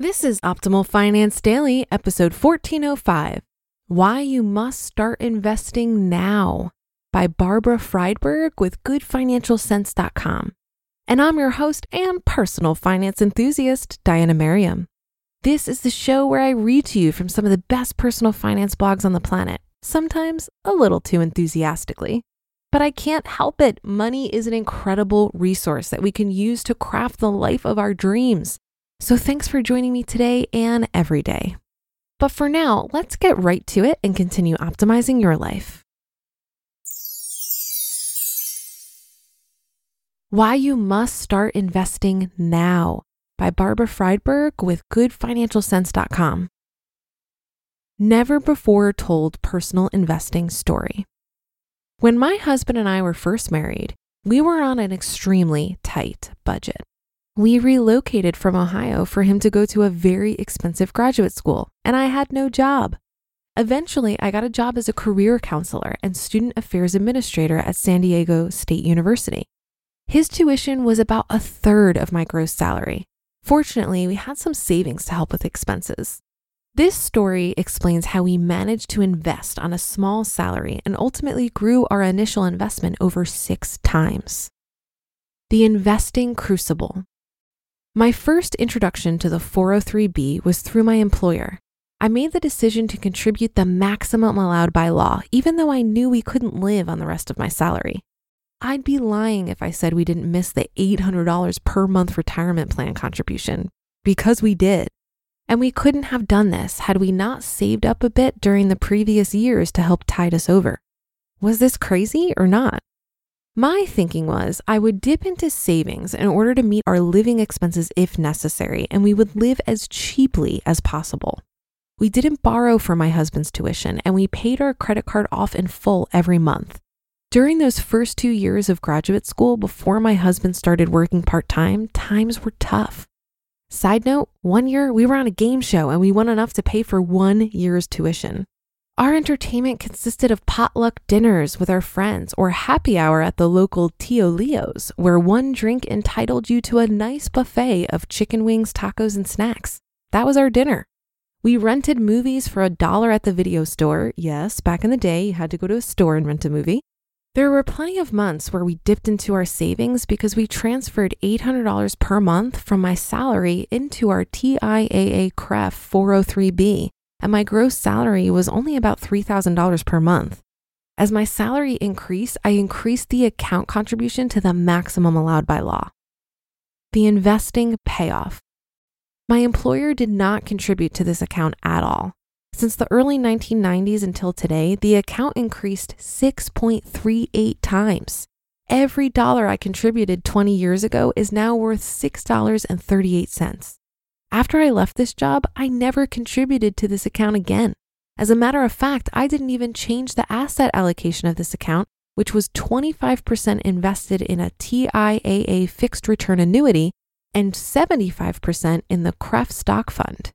This is Optimal Finance Daily, episode 1405 Why You Must Start Investing Now by Barbara Friedberg with GoodFinancialCents.com. And I'm your host and personal finance enthusiast, Diana Merriam. This is the show where I read to you from some of the best personal finance blogs on the planet, sometimes a little too enthusiastically. But I can't help it. Money is an incredible resource that we can use to craft the life of our dreams. So thanks for joining me today and every day. But for now, let's get right to it and continue optimizing your life. Why You Must Start Investing Now by Barbara Friedberg with goodfinancialcents.com. Never before told personal investing story. When my husband and I were first married, we were on an extremely tight budget. We relocated from Ohio for him to go to a very expensive graduate school, and I had no job. Eventually, I got a job as a career counselor and student affairs administrator at San Diego State University. His tuition was about a third of my gross salary. Fortunately, we had some savings to help with expenses. This story explains how we managed to invest on a small salary and ultimately grew our initial investment over six times. The Investing Crucible my first introduction to the 403B was through my employer. I made the decision to contribute the maximum allowed by law, even though I knew we couldn't live on the rest of my salary. I'd be lying if I said we didn't miss the $800 per month retirement plan contribution, because we did. And we couldn't have done this had we not saved up a bit during the previous years to help tide us over. Was this crazy or not? My thinking was I would dip into savings in order to meet our living expenses if necessary, and we would live as cheaply as possible. We didn't borrow for my husband's tuition, and we paid our credit card off in full every month. During those first two years of graduate school before my husband started working part time, times were tough. Side note, one year we were on a game show and we won enough to pay for one year's tuition. Our entertainment consisted of potluck dinners with our friends or happy hour at the local Tio Leo's, where one drink entitled you to a nice buffet of chicken wings, tacos, and snacks. That was our dinner. We rented movies for a dollar at the video store. Yes, back in the day, you had to go to a store and rent a movie. There were plenty of months where we dipped into our savings because we transferred $800 per month from my salary into our TIAA CREF 403B and my gross salary was only about $3,000 per month. As my salary increased, I increased the account contribution to the maximum allowed by law. The investing payoff. My employer did not contribute to this account at all. Since the early 1990s until today, the account increased 6.38 times. Every dollar I contributed 20 years ago is now worth $6.38. After I left this job, I never contributed to this account again. As a matter of fact, I didn't even change the asset allocation of this account, which was 25% invested in a TIAA fixed return annuity and 75% in the CREF stock fund.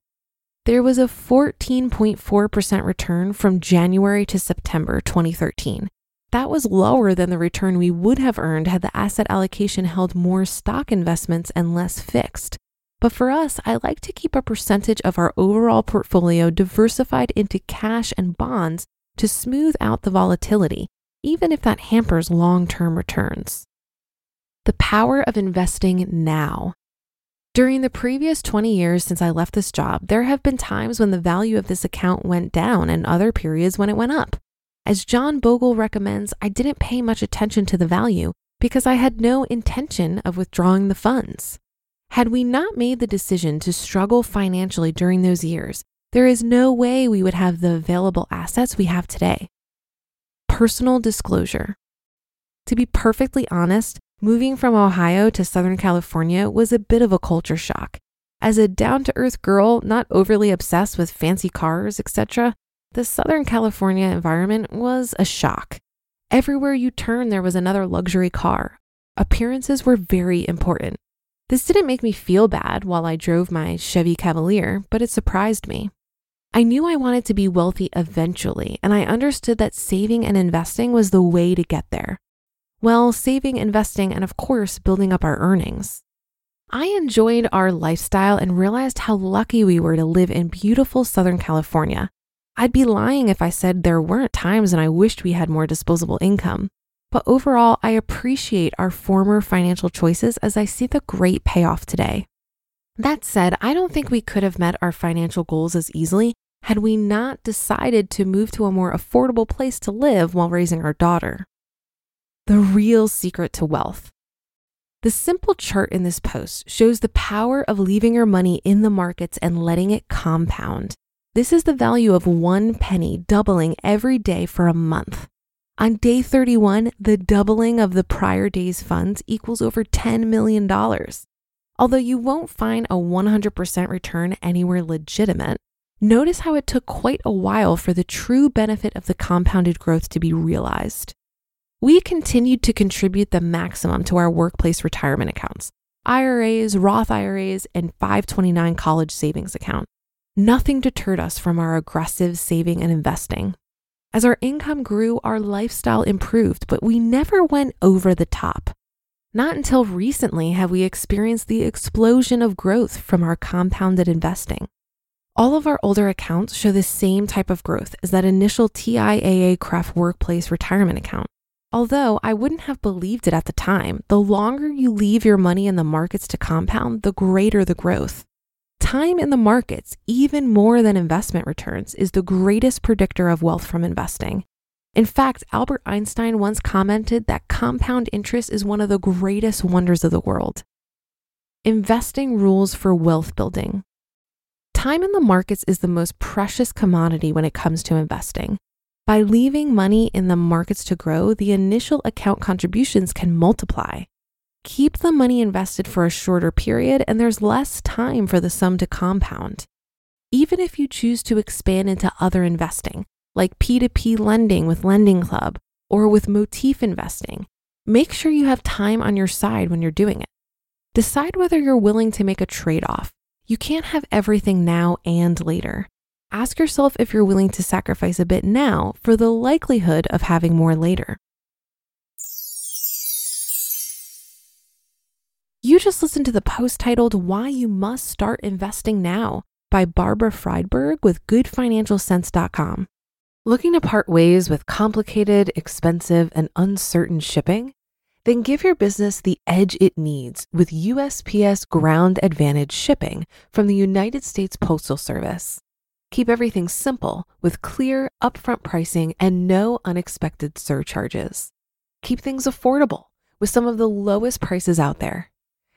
There was a 14.4% return from January to September 2013. That was lower than the return we would have earned had the asset allocation held more stock investments and less fixed. But for us, I like to keep a percentage of our overall portfolio diversified into cash and bonds to smooth out the volatility, even if that hampers long term returns. The power of investing now. During the previous 20 years since I left this job, there have been times when the value of this account went down and other periods when it went up. As John Bogle recommends, I didn't pay much attention to the value because I had no intention of withdrawing the funds. Had we not made the decision to struggle financially during those years, there is no way we would have the available assets we have today. Personal disclosure. To be perfectly honest, moving from Ohio to Southern California was a bit of a culture shock. As a down to earth girl, not overly obsessed with fancy cars, etc., the Southern California environment was a shock. Everywhere you turn, there was another luxury car. Appearances were very important. This didn't make me feel bad while I drove my Chevy Cavalier, but it surprised me. I knew I wanted to be wealthy eventually, and I understood that saving and investing was the way to get there. Well, saving, investing, and of course, building up our earnings. I enjoyed our lifestyle and realized how lucky we were to live in beautiful Southern California. I'd be lying if I said there weren't times when I wished we had more disposable income. But overall, I appreciate our former financial choices as I see the great payoff today. That said, I don't think we could have met our financial goals as easily had we not decided to move to a more affordable place to live while raising our daughter. The real secret to wealth. The simple chart in this post shows the power of leaving your money in the markets and letting it compound. This is the value of one penny doubling every day for a month. On day 31, the doubling of the prior day's funds equals over $10 million. Although you won't find a 100% return anywhere legitimate, Notice how it took quite a while for the true benefit of the compounded growth to be realized. We continued to contribute the maximum to our workplace retirement accounts, IRAs, Roth IRAs, and 529 college savings account. Nothing deterred us from our aggressive saving and investing. As our income grew, our lifestyle improved, but we never went over the top. Not until recently have we experienced the explosion of growth from our compounded investing. All of our older accounts show the same type of growth as that initial TIAA CREF workplace retirement account. Although I wouldn't have believed it at the time, the longer you leave your money in the markets to compound, the greater the growth. Time in the markets, even more than investment returns, is the greatest predictor of wealth from investing. In fact, Albert Einstein once commented that compound interest is one of the greatest wonders of the world. Investing rules for wealth building. Time in the markets is the most precious commodity when it comes to investing. By leaving money in the markets to grow, the initial account contributions can multiply. Keep the money invested for a shorter period, and there's less time for the sum to compound. Even if you choose to expand into other investing, like P2P lending with Lending Club or with motif investing, make sure you have time on your side when you're doing it. Decide whether you're willing to make a trade off you can't have everything now and later. Ask yourself if you're willing to sacrifice a bit now for the likelihood of having more later. You just listened to the post titled Why You Must Start Investing Now by Barbara Friedberg with GoodFinancialCents.com. Looking to part ways with complicated, expensive, and uncertain shipping? Then give your business the edge it needs with USPS Ground Advantage shipping from the United States Postal Service. Keep everything simple with clear, upfront pricing and no unexpected surcharges. Keep things affordable with some of the lowest prices out there.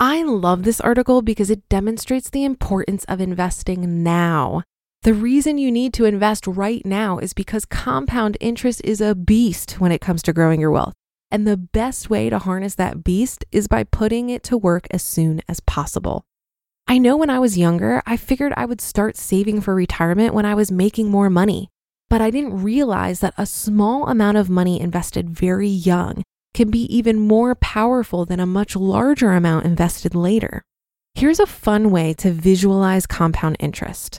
I love this article because it demonstrates the importance of investing now. The reason you need to invest right now is because compound interest is a beast when it comes to growing your wealth. And the best way to harness that beast is by putting it to work as soon as possible. I know when I was younger, I figured I would start saving for retirement when I was making more money. But I didn't realize that a small amount of money invested very young can be even more powerful than a much larger amount invested later. Here's a fun way to visualize compound interest.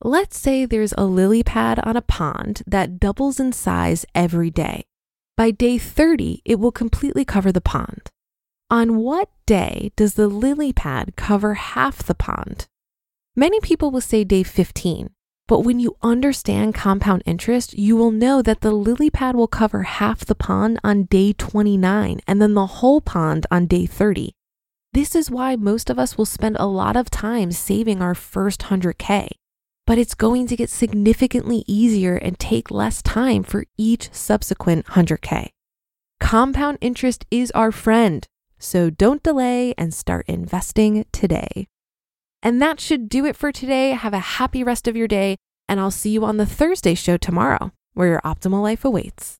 Let's say there's a lily pad on a pond that doubles in size every day. By day 30, it will completely cover the pond. On what day does the lily pad cover half the pond? Many people will say day 15, but when you understand compound interest, you will know that the lily pad will cover half the pond on day 29 and then the whole pond on day 30. This is why most of us will spend a lot of time saving our first 100K, but it's going to get significantly easier and take less time for each subsequent 100K. Compound interest is our friend, so don't delay and start investing today. And that should do it for today. Have a happy rest of your day, and I'll see you on the Thursday show tomorrow, where your optimal life awaits.